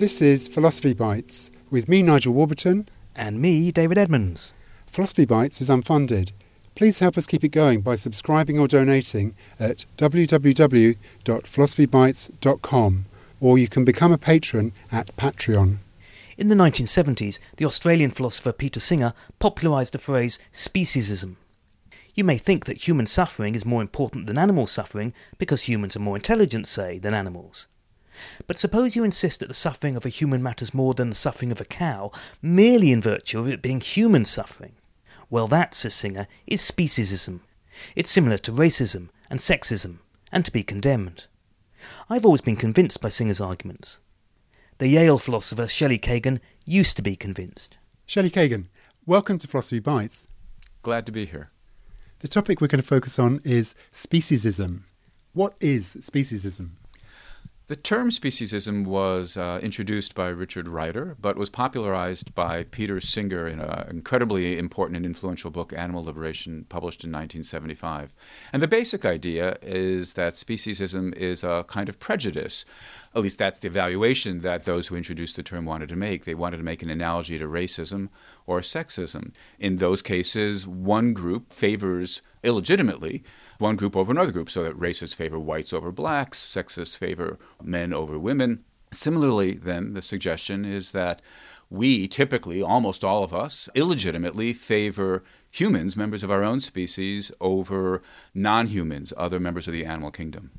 This is Philosophy Bites with me, Nigel Warburton. And me, David Edmonds. Philosophy Bites is unfunded. Please help us keep it going by subscribing or donating at www.philosophybites.com or you can become a patron at Patreon. In the 1970s, the Australian philosopher Peter Singer popularised the phrase speciesism. You may think that human suffering is more important than animal suffering because humans are more intelligent, say, than animals. But suppose you insist that the suffering of a human matters more than the suffering of a cow, merely in virtue of it being human suffering. Well, that, says Singer, is speciesism. It's similar to racism and sexism, and to be condemned. I've always been convinced by Singer's arguments. The Yale philosopher Shelly Kagan used to be convinced. Shelly Kagan, welcome to Philosophy Bites. Glad to be here. The topic we're going to focus on is speciesism. What is speciesism? The term speciesism was uh, introduced by Richard Ryder, but was popularized by Peter Singer in an incredibly important and influential book, Animal Liberation, published in 1975. And the basic idea is that speciesism is a kind of prejudice. At least that's the evaluation that those who introduced the term wanted to make. They wanted to make an analogy to racism or sexism. In those cases, one group favors illegitimately one group over another group, so that racists favor whites over blacks, sexists favor men over women. Similarly, then, the suggestion is that we typically, almost all of us, illegitimately favor humans, members of our own species, over non humans, other members of the animal kingdom.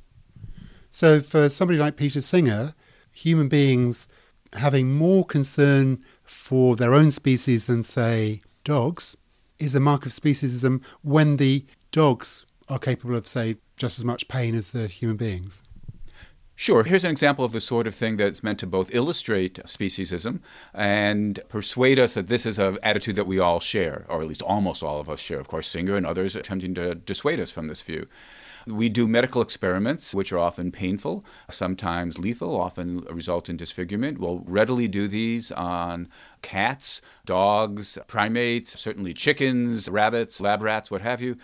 So, for somebody like Peter Singer, human beings having more concern for their own species than, say, dogs is a mark of speciesism when the dogs are capable of, say, just as much pain as the human beings? Sure. Here's an example of the sort of thing that's meant to both illustrate speciesism and persuade us that this is an attitude that we all share, or at least almost all of us share. Of course, Singer and others attempting to dissuade us from this view. We do medical experiments, which are often painful, sometimes lethal, often result in disfigurement. We'll readily do these on cats, dogs, primates, certainly chickens, rabbits, lab rats, what have you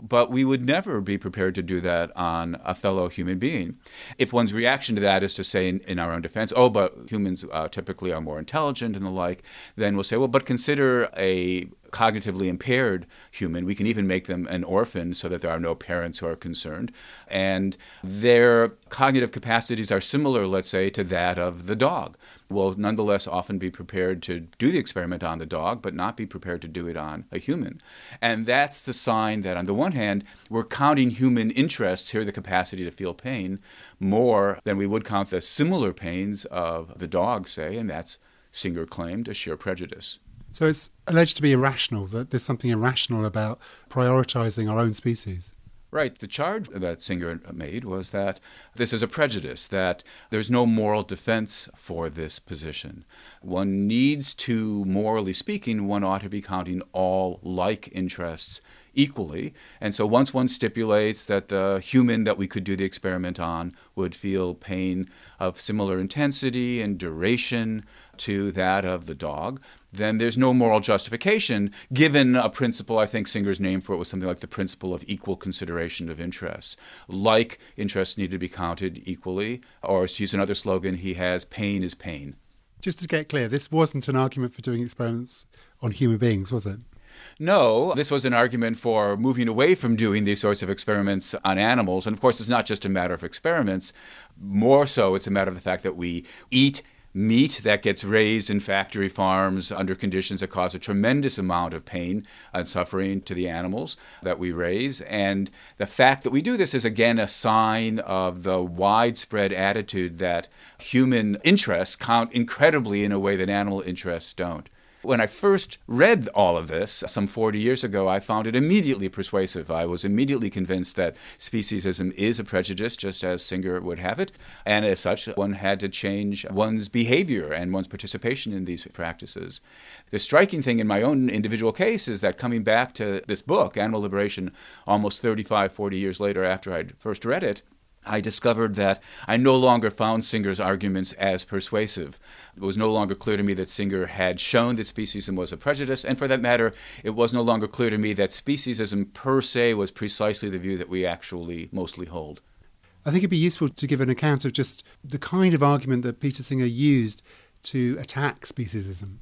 but we would never be prepared to do that on a fellow human being. If one's reaction to that is to say in, in our own defense, oh, but humans uh, typically are more intelligent and the like, then we'll say, well, but consider a cognitively impaired human. We can even make them an orphan so that there are no parents who are concerned. And their cognitive capacities are similar, let's say, to that of the dog. Will nonetheless often be prepared to do the experiment on the dog, but not be prepared to do it on a human. And that's the sign that, on the one hand, we're counting human interests here, the capacity to feel pain, more than we would count the similar pains of the dog, say, and that's Singer claimed a sheer prejudice. So it's alleged to be irrational, that there's something irrational about prioritizing our own species. Right. The charge that Singer made was that this is a prejudice, that there's no moral defense for this position. One needs to, morally speaking, one ought to be counting all like interests equally. And so once one stipulates that the human that we could do the experiment on would feel pain of similar intensity and duration to that of the dog, then there's no moral justification given a principle, I think Singer's name for it was something like the principle of equal consideration of interests. Like interests need to be counted equally, or to use another slogan he has, pain is pain. Just to get clear, this wasn't an argument for doing experiments on human beings, was it? No, this was an argument for moving away from doing these sorts of experiments on animals. And of course, it's not just a matter of experiments. More so, it's a matter of the fact that we eat meat that gets raised in factory farms under conditions that cause a tremendous amount of pain and suffering to the animals that we raise. And the fact that we do this is again a sign of the widespread attitude that human interests count incredibly in a way that animal interests don't. When I first read all of this some 40 years ago, I found it immediately persuasive. I was immediately convinced that speciesism is a prejudice, just as Singer would have it. And as such, one had to change one's behavior and one's participation in these practices. The striking thing in my own individual case is that coming back to this book, Animal Liberation, almost 35, 40 years later after I'd first read it, I discovered that I no longer found Singer's arguments as persuasive. It was no longer clear to me that Singer had shown that speciesism was a prejudice, and for that matter, it was no longer clear to me that speciesism per se was precisely the view that we actually mostly hold. I think it'd be useful to give an account of just the kind of argument that Peter Singer used to attack speciesism.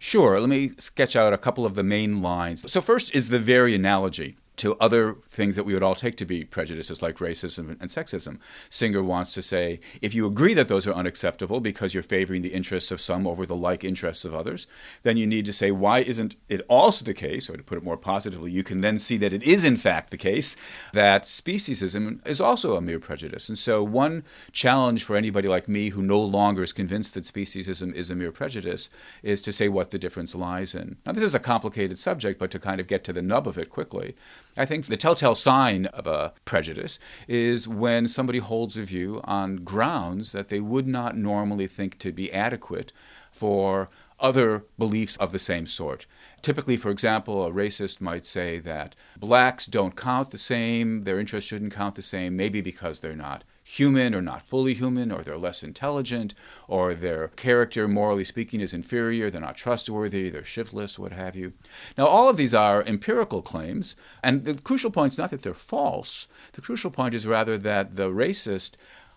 Sure. Let me sketch out a couple of the main lines. So, first is the very analogy to other things that we would all take to be prejudices like racism and sexism. Singer wants to say if you agree that those are unacceptable because you're favoring the interests of some over the like interests of others, then you need to say why isn't it also the case, or to put it more positively, you can then see that it is in fact the case that speciesism is also a mere prejudice. And so, one challenge for anybody like me who no longer is convinced that speciesism is a mere prejudice is to say what the difference lies in. Now, this is a complicated subject, but to kind of get to the nub of it quickly, I think the telltale sign of a prejudice is when somebody holds a view on grounds that they would not normally think to be adequate for other beliefs of the same sort. Typically, for example, a racist might say that blacks don't count the same, their interests shouldn't count the same, maybe because they're not human or not fully human, or they're less intelligent, or their character, morally speaking, is inferior, they're not trustworthy, they're shiftless, what have you. Now, all of these are empirical claims, and the crucial point is not that they're false. The crucial point is rather that the racist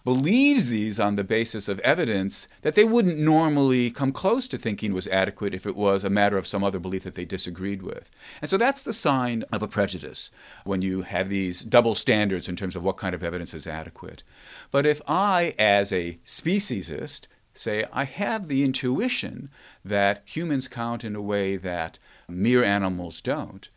believes these on the basis of evidence that they wouldn't normally come close to thinking was adequate if it was a matter of some other belief that they disagreed with. And so that's the sign of a prejudice when you have these double standards in terms of what kind of evidence is adequate. But if I, as a speciesist, say I have the intuition that humans count in a way that mere animals don't,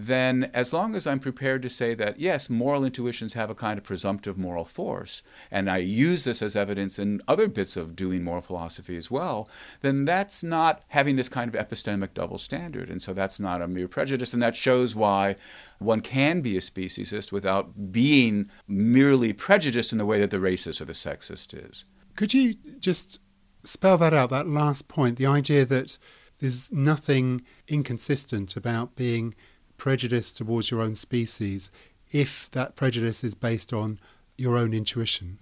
then as long as I'm prepared to say that, yes, moral intuitions have a kind of presumptive moral force, and I use this as evidence in other bits of doing moral philosophy as well, then that's not having this kind of epistemic double standard. And so that's not a mere prejudice, and that shows why one can be a speciesist without being merely prejudiced in the way that the racist or the sexist is. Could you just spell that out, that last point, the idea that there's nothing inconsistent about being prejudice towards your own species if that prejudice is based on your own intuition?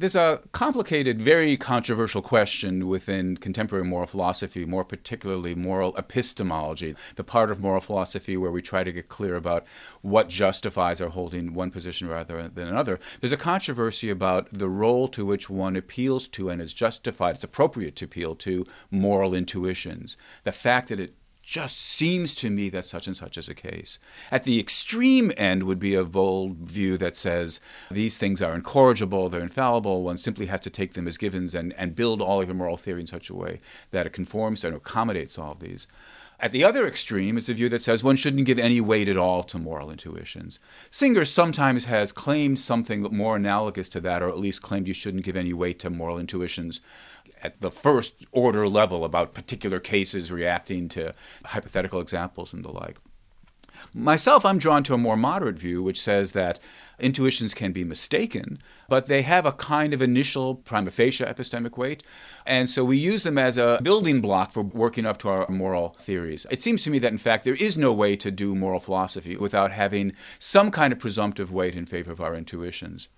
There's a complicated, very controversial question within contemporary moral philosophy, more particularly moral epistemology, the part of moral philosophy where we try to get clear about what justifies our holding one position rather than another. There's a controversy about the role to which one appeals to and is justified, it's appropriate to appeal to moral intuitions. The fact that it just seems to me that such and such is a case. At the extreme end would be a bold view that says these things are incorrigible, they're infallible, one simply has to take them as givens and, and build all of your moral theory in such a way that it conforms and accommodates all of these. At the other extreme is a view that says one shouldn't give any weight at all to moral intuitions. Singer sometimes has claimed something more analogous to that, or at least claimed you shouldn't give any weight to moral intuitions at the first order level about particular cases reacting to hypothetical examples and the like. Myself, I'm drawn to a more moderate view, which says that intuitions can be mistaken, but they have a kind of initial prima facie epistemic weight. And so we use them as a building block for working up to our moral theories. It seems to me that, in fact, there is no way to do moral philosophy without having some kind of presumptive weight in favor of our intuitions.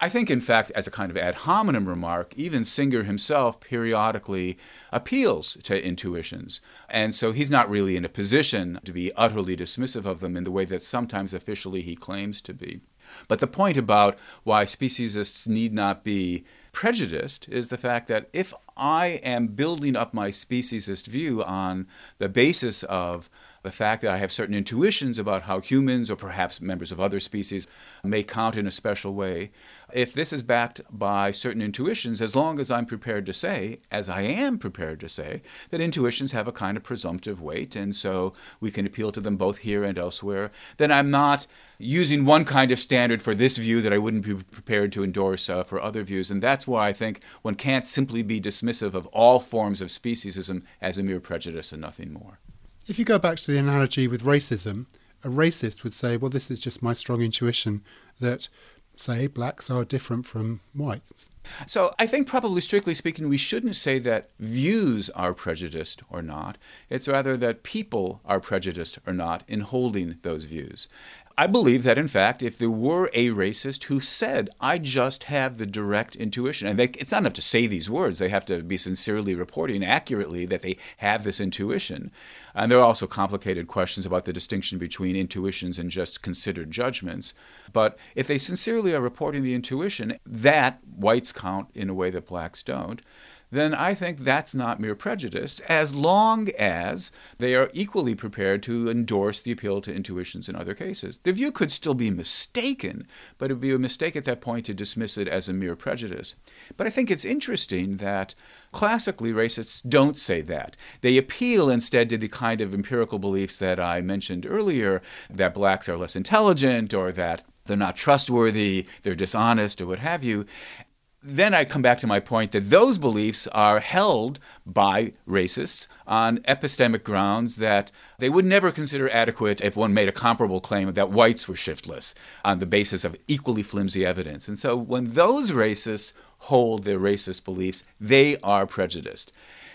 I think, in fact, as a kind of ad hominem remark, even Singer himself periodically appeals to intuitions. And so he's not really in a position to be utterly dismissive of them in the way that sometimes officially he claims to be. But the point about why speciesists need not be prejudiced is the fact that if I am building up my speciesist view on the basis of the fact that I have certain intuitions about how humans or perhaps members of other species may count in a special way, if this is backed by certain intuitions, as long as I'm prepared to say, as I am prepared to say, that intuitions have a kind of presumptive weight, and so we can appeal to them both here and elsewhere, then I'm not using one kind of standard for this view that I wouldn't be prepared to endorse uh, for other views. And that's why I think one can't simply be dismissive of all forms of speciesism as a mere prejudice and nothing more. If you go back to the analogy with racism, a racist would say, well, this is just my strong intuition that, say, blacks are different from whites. So I think, probably strictly speaking, we shouldn't say that views are prejudiced or not. It's rather that people are prejudiced or not in holding those views. I believe that, in fact, if there were a racist who said, I just have the direct intuition, and they, it's not enough to say these words, they have to be sincerely reporting accurately that they have this intuition. And there are also complicated questions about the distinction between intuitions and just considered judgments. But if they sincerely are reporting the intuition, that whites count in a way that blacks don't then I think that's not mere prejudice, as long as they are equally prepared to endorse the appeal to intuitions in other cases. The view could still be mistaken, but it would be a mistake at that point to dismiss it as a mere prejudice. But I think it's interesting that classically racists don't say that. They appeal instead to the kind of empirical beliefs that I mentioned earlier that blacks are less intelligent or that they're not trustworthy, they're dishonest, or what have you then I come back to my point that those beliefs are held by racists on epistemic grounds that they would never consider adequate if one made a comparable claim that whites were shiftless on the basis of equally flimsy evidence. And so when those racists hold their racist beliefs, they are prejudiced.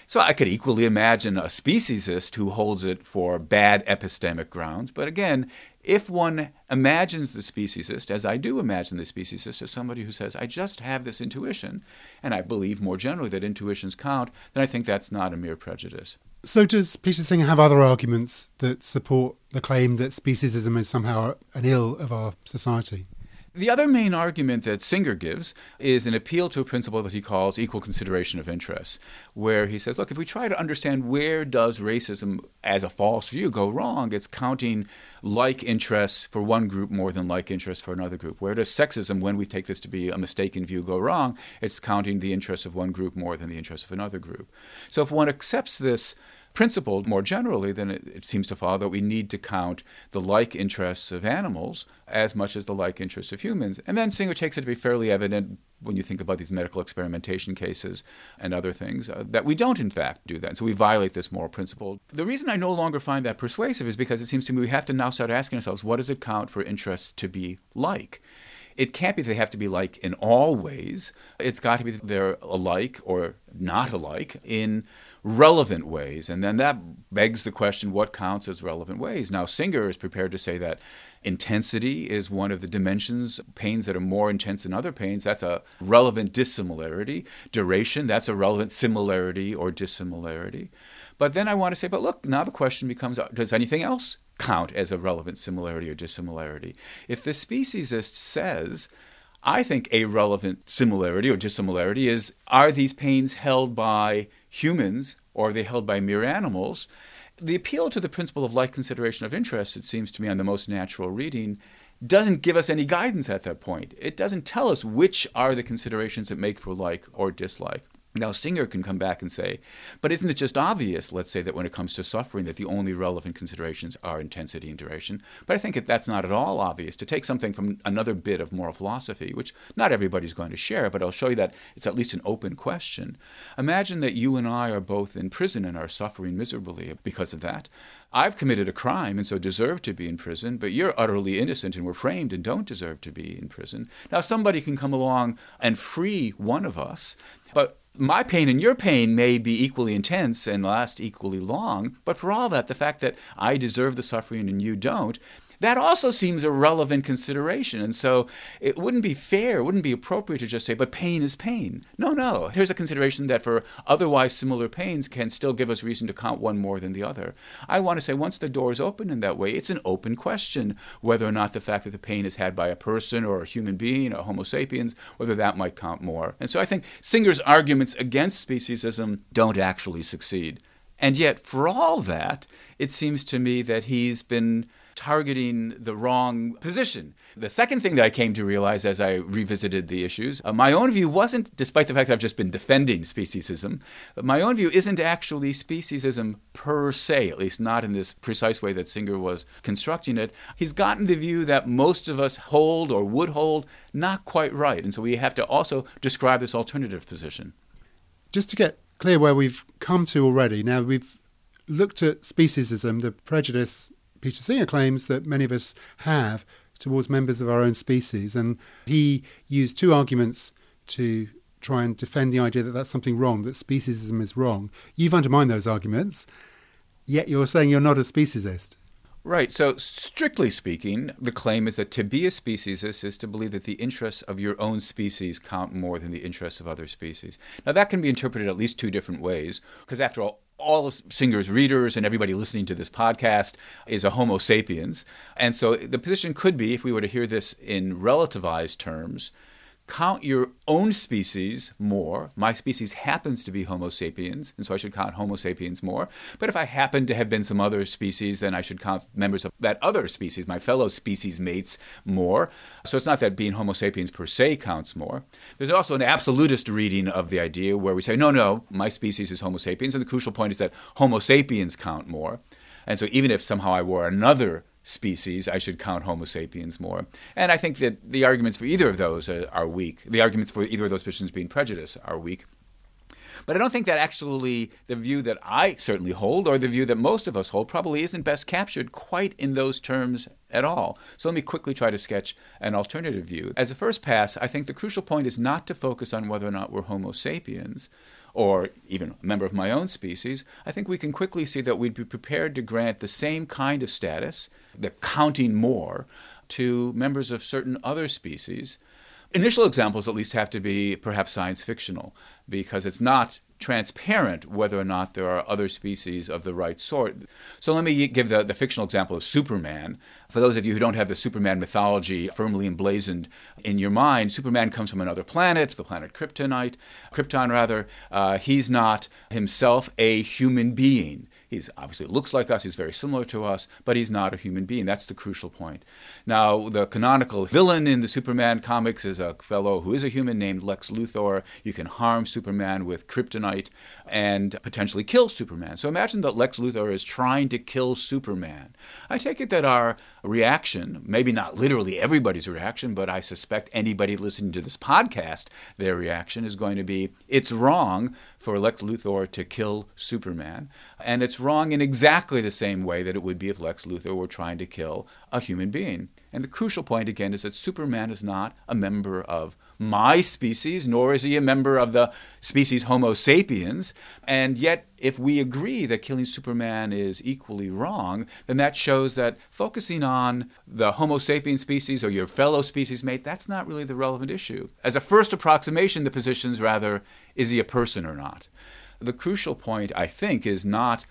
So I could equally imagine a speciesist who holds it for bad epistemic grounds. But again, if one imagines the speciesist, as I do imagine the speciesist, as somebody who says, I just have this intuition, and I believe more generally that intuitions count, then I think that's not a mere prejudice. So, does Peter Singer have other arguments that support the claim that speciesism is somehow an ill of our society? The other main argument that Singer gives is an appeal to a principle that he calls equal consideration of interests, where he says, look, if we try to understand where does racism as a false view go wrong, it's counting like interests for one group more than like interests for another group. Where does sexism, when we take this to be a mistaken view, go wrong? It's counting the interests of one group more than the interests of another group. So if one accepts this principle more generally, then it, it, seems to follow that we need to count the like interests of animals as much as the like interests of humans. And then Singer takes it to be fairly evident when you think about these medical experimentation cases and other things uh, that we don't, in fact, do that. And so we violate this moral principle. The reason I no longer find that persuasive is because it seems to me we have to now start asking ourselves what does it count for interests to be like? it can't be that they have to be like in all ways. It's got to be they're alike or not alike in relevant ways. And then that begs the question what counts as relevant ways? Now, Singer is prepared to say that intensity is one of the dimensions, pains that are more intense than other pains, that's a relevant dissimilarity. Duration, that's a relevant similarity or dissimilarity. But then I want to say, but look, now the question becomes uh, does anything else count as a relevant similarity or dissimilarity? If the speciesist says, I think a relevant similarity or dissimilarity is are these pains held by humans or are they held by mere animals? The appeal to the principle of like consideration of interest, it seems to me, on the most natural reading, doesn't give us any guidance at that point. It doesn't tell us which are the considerations that make for like or dislike. Now, Singer can come back and say, but isn't it just obvious, let's say, that when it comes to suffering, that the only relevant considerations are intensity and duration? But I think that that's not at all obvious. To take something from another bit of moral philosophy, which not everybody's going to share, but I'll show you that it's at least an open question. Imagine that you and I are both in prison and are suffering miserably because of that. I've committed a crime and so deserve to be in prison, but you're utterly innocent and were framed and don't deserve to be in prison. Now, somebody can come along and free one of us, but my pain and your pain may be equally intense and last equally long, but for all that, the fact that I deserve the suffering and you don't, that also seems a relevant consideration. And so it wouldn't be fair, it wouldn't be appropriate to just say, but pain is pain. No, no. Here's a consideration that for otherwise similar pains can still give us reason to count one more than the other. I want to say once the door is open in that way, it's an open question whether or not the fact that the pain is had by a person or a human being, a Homo sapiens, whether that might count more. And so I think Singer's arguments against speciesism don't actually succeed. And yet, for all that, it seems to me that he's been targeting the wrong position. The second thing that I came to realize as I revisited the issues, uh, my own view wasn't, despite the fact that I've just been defending speciesism, my own view isn't actually speciesism per se, at least not in this precise way that Singer was constructing it. He's gotten the view that most of us hold or would hold not quite right. And so we have to also describe this alternative position. Just to get clear where we've come to already, now we've looked at speciesism, the prejudice Peter Singer claims that many of us have towards members of our own species. And he used two arguments to try and defend the idea that that's something wrong, that speciesism is wrong. You've undermined those arguments, yet you're saying you're not a speciesist. Right. So, strictly speaking, the claim is that to be a speciesist is to believe that the interests of your own species count more than the interests of other species. Now, that can be interpreted at least two different ways, because after all, all Singer's readers and everybody listening to this podcast is a Homo sapiens. And so the position could be, if we were to hear this in relativized terms, count your own species more. My species happens to be Homo sapiens, and so I should count Homo sapiens more. But if I happen to have been some other species, then I should count members of that other species, my fellow species mates, more. So it's not that being Homo sapiens per se counts more. There's also an absolutist reading of the idea where we say, no, no, my species is Homo sapiens, and the crucial point is that Homo sapiens count more. And so even if somehow I were another species, I should count Homo sapiens more. And I think that the arguments for either of those are, are weak. The arguments for either of those positions being prejudice are weak. But I don't think that actually the view that I certainly hold, or the view that most of us hold, probably isn't best captured quite in those terms at all. So let me quickly try to sketch an alternative view. As a first pass, I think the crucial point is not to focus on whether or not we're Homo sapiens, or even a member of my own species, I think we can quickly see that we'd be prepared to grant the same kind of status, the counting more, to members of certain other species. Initial examples, at least, have to be perhaps science fictional, because it's not transparent whether or not there are other species of the right sort. So let me give the, the fictional example of Superman. For those of you who don't have the Superman mythology firmly emblazoned in your mind, Superman comes from another planet, the planet Kryptonite, Krypton rather. Uh, he's not himself a human being. He obviously looks like us, he's very similar to us, but he's not a human being. That's the crucial point. Now, the canonical villain in the Superman comics is a fellow who is a human named Lex Luthor. You can harm Superman with kryptonite and potentially kill Superman. So imagine that Lex Luthor is trying to kill Superman. I take it that our reaction, maybe not literally everybody's reaction, but I suspect anybody listening to this podcast, their reaction is going to be it's wrong for Lex Luthor to kill Superman. And it's wrong in exactly the same way that it would be if Lex Luthor were trying to kill a human being. And the crucial point, again, is that Superman is not a member of my species, nor is he a member of the species Homo sapiens. And yet, if we agree that killing Superman is equally wrong, then that shows that focusing on the Homo sapiens species or your fellow species mate, that's not really the relevant issue. As a first approximation, the position's rather, is he a person or not? The crucial point, I think, is not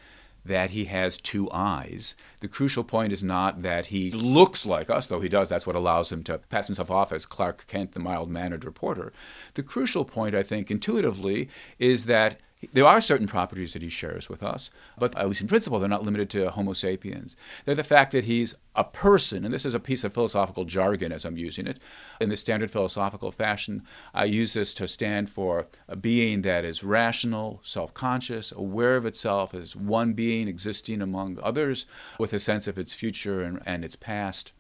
that he has two eyes. The crucial point is not that he looks like us, though he does. That's what allows him to pass himself off as Clark Kent, the mild mannered reporter. The crucial point, I think, intuitively, is that there are certain properties that he shares with us, but at least in principle, they're not limited to Homo sapiens. They're the fact that he's a person, and this is a piece of philosophical jargon as I'm using it. In the standard philosophical fashion, I use this to stand for a being that is rational, self conscious, aware of itself as one being existing among others, with a sense of its future and, and its past.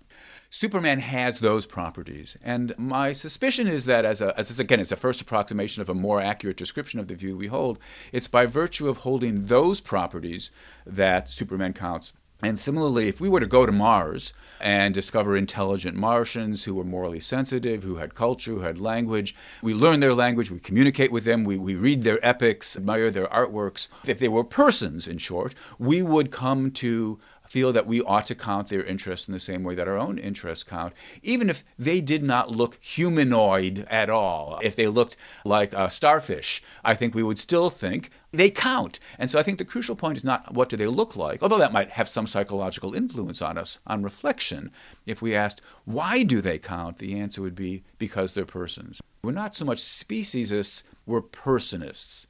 Superman has those properties. And my suspicion is that, as, a, as again, it's a first approximation of a more accurate description of the view we hold, it's by virtue of holding those properties that Superman counts and similarly, if we were to go to Mars and discover intelligent Martians who were morally sensitive, who had culture, who had language, we learn their language, we communicate with them, we, we read their epics, admire their artworks. If they were persons, in short, we would come to feel that we ought to count their interests in the same way that our own interests count, even if they did not look humanoid at all. If they looked like a starfish, I think we would still think they count. And so I think the crucial point is not what do they look like, although that might have some psychological influence on us on reflection. If we asked, why do they count? The answer would be because they're persons. We're not so much speciesists, we're personists.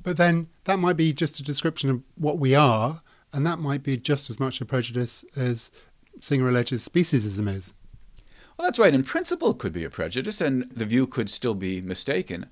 But then that might be just a description of what we are and that might be just as much a prejudice as Singer alleges speciesism is. Well, that's right. In principle, it could be a prejudice, and the view could still be mistaken.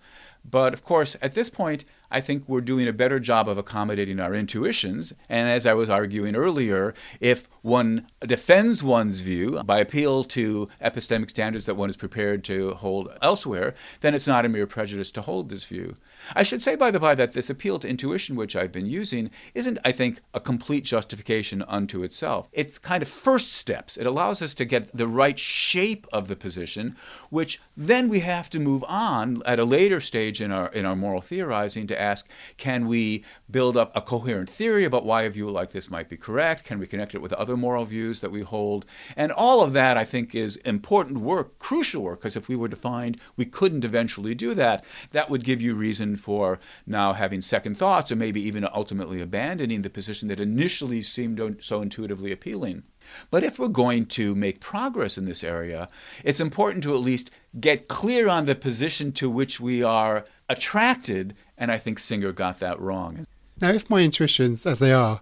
But of course, at this point, I think we're doing a better job of accommodating our intuitions. And as I was arguing earlier, if one defends one's view by appeal to epistemic standards that one is prepared to hold elsewhere, then it's not a mere prejudice to hold this view. I should say, by the by, that this appeal to intuition, which I've been using, isn't, I think, a complete justification unto itself. It's kind of first steps. It allows us to get the right shape of the position, which then we have to move on at a later stage in our in our moral theorizing to ask, can we build up a coherent theory about why a view like this might be correct? Can we connect it with other moral views that we hold? And all of that, I think, is important work, crucial work, because if we were to find we couldn't eventually do that, that would give you reason for now having second thoughts or maybe even ultimately abandoning the position that initially seemed so intuitively appealing. But if we're going to make progress in this area, it's important to at least get clear on the position to which we are attracted, and I think Singer got that wrong. Now, if my intuitions, as they are,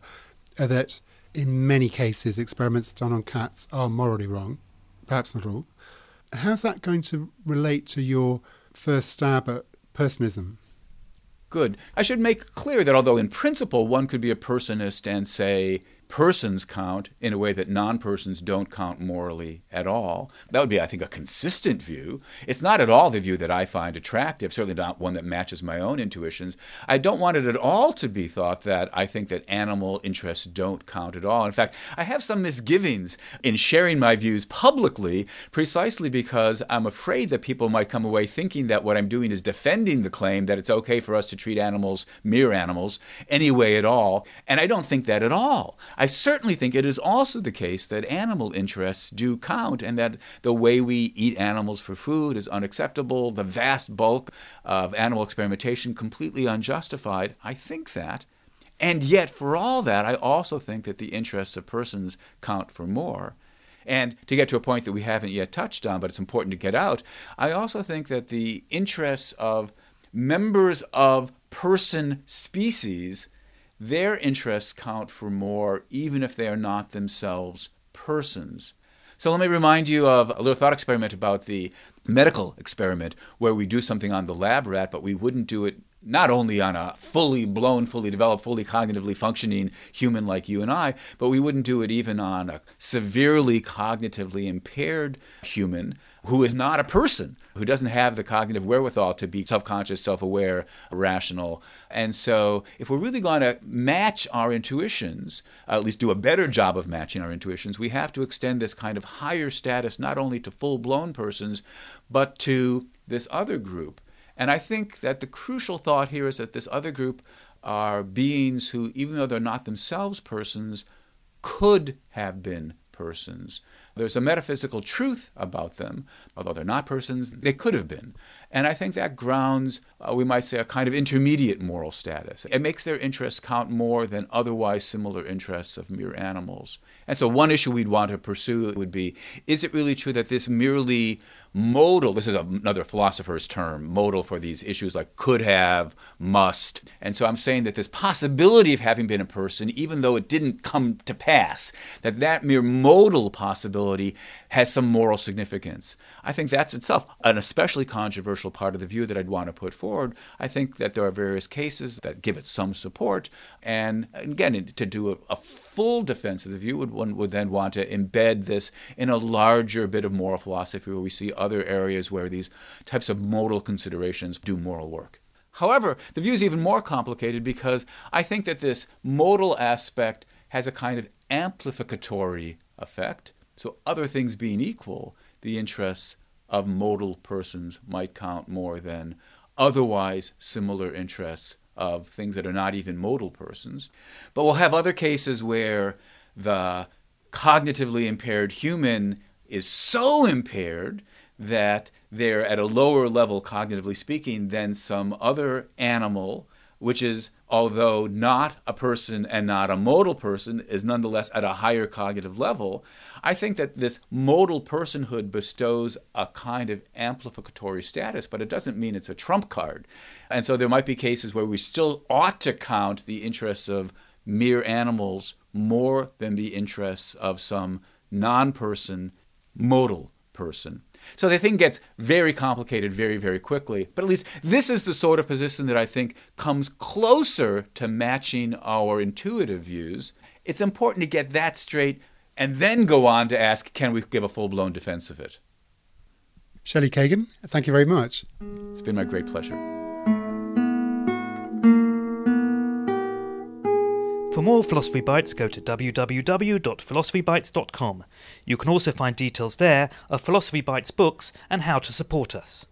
are that in many cases experiments done on cats are morally wrong, perhaps not all, how's that going to relate to your first stab at personism? Good. I should make clear that although in principle one could be a personist and say persons count in a way that non persons don't count morally at all. That would be, I think, a consistent view. It's not at all the view that I find attractive, certainly not one that matches my own intuitions. I don't want it at all to be thought that I think that animal interests don't count at all. In fact, I have some misgivings in sharing my views publicly precisely because I'm afraid that people might come away thinking that what I'm doing is defending the claim that it's okay for us to treat animals, mere animals, any way at all. And I don't think that at all. I certainly think it is also the case that animal interests do count and that the way we eat animals for food is unacceptable, the vast bulk of animal experimentation completely unjustified. I think that. And yet, for all that, I also think that the interests of persons count for more. And to get to a point that we haven't yet touched on, but it's important to get out, I also think that the interests of members of person species their interests count for more, even if they are not themselves persons. So let me remind you of a little thought experiment about the medical experiment where we do something on the lab rat, but we wouldn't do it not only on a fully blown, fully developed, fully cognitively functioning human like you and I, but we wouldn't do it even on a severely cognitively impaired human who is not a person, who doesn't have the cognitive wherewithal to be self conscious, self aware, rational. And so, if we're really going to match our intuitions, at least do a better job of matching our intuitions, we have to extend this kind of higher status not only to full blown persons, but to this other group. And I think that the crucial thought here is that this other group are beings who, even though they're not themselves persons, could have been persons. There's a metaphysical truth about them, although they're not persons, they could have been. And I think that grounds, uh, we might say, a kind of intermediate moral status. It makes their interests count more than otherwise similar interests of mere animals. And so, one issue we'd want to pursue would be is it really true that this merely modal, this is another philosopher's term, modal for these issues like could have, must. And so, I'm saying that this possibility of having been a person, even though it didn't come to pass, that that mere modal possibility has some moral significance. I think that's itself an especially controversial part of the view that I'd want to put forward. I think that there are various cases that give it some support. And again, to do a, a full defense of the view, one would then want to embed this in a larger bit of moral philosophy where we see other areas where these types of modal considerations do moral work. However, the view is even more complicated because I think that this modal aspect has a kind of amplificatory effect. So, other things being equal, the interests of modal persons might count more than otherwise similar interests of things that are not even modal persons. But we'll have other cases where the cognitively impaired human is so impaired that they're at a lower level, cognitively speaking, than some other animal, which is although not a person and not a modal person, is nonetheless at a higher cognitive level, I think that this modal personhood bestows a kind of amplificatory status, but it doesn't mean it's a trump card. And so there might be cases where we still ought to count the interests of mere animals more than the interests of some non person modal person. So the thing gets very complicated very, very quickly. But at least this is the sort of position that I think comes closer to matching our intuitive views. It's important to get that straight and then go on to ask can we give a full blown defense of it? Shelly Kagan, thank you very much. It's been my great pleasure. For more Philosophy Bites, go to www.philosophybites.com. You can also find details there of Philosophy Bites books and how to support us.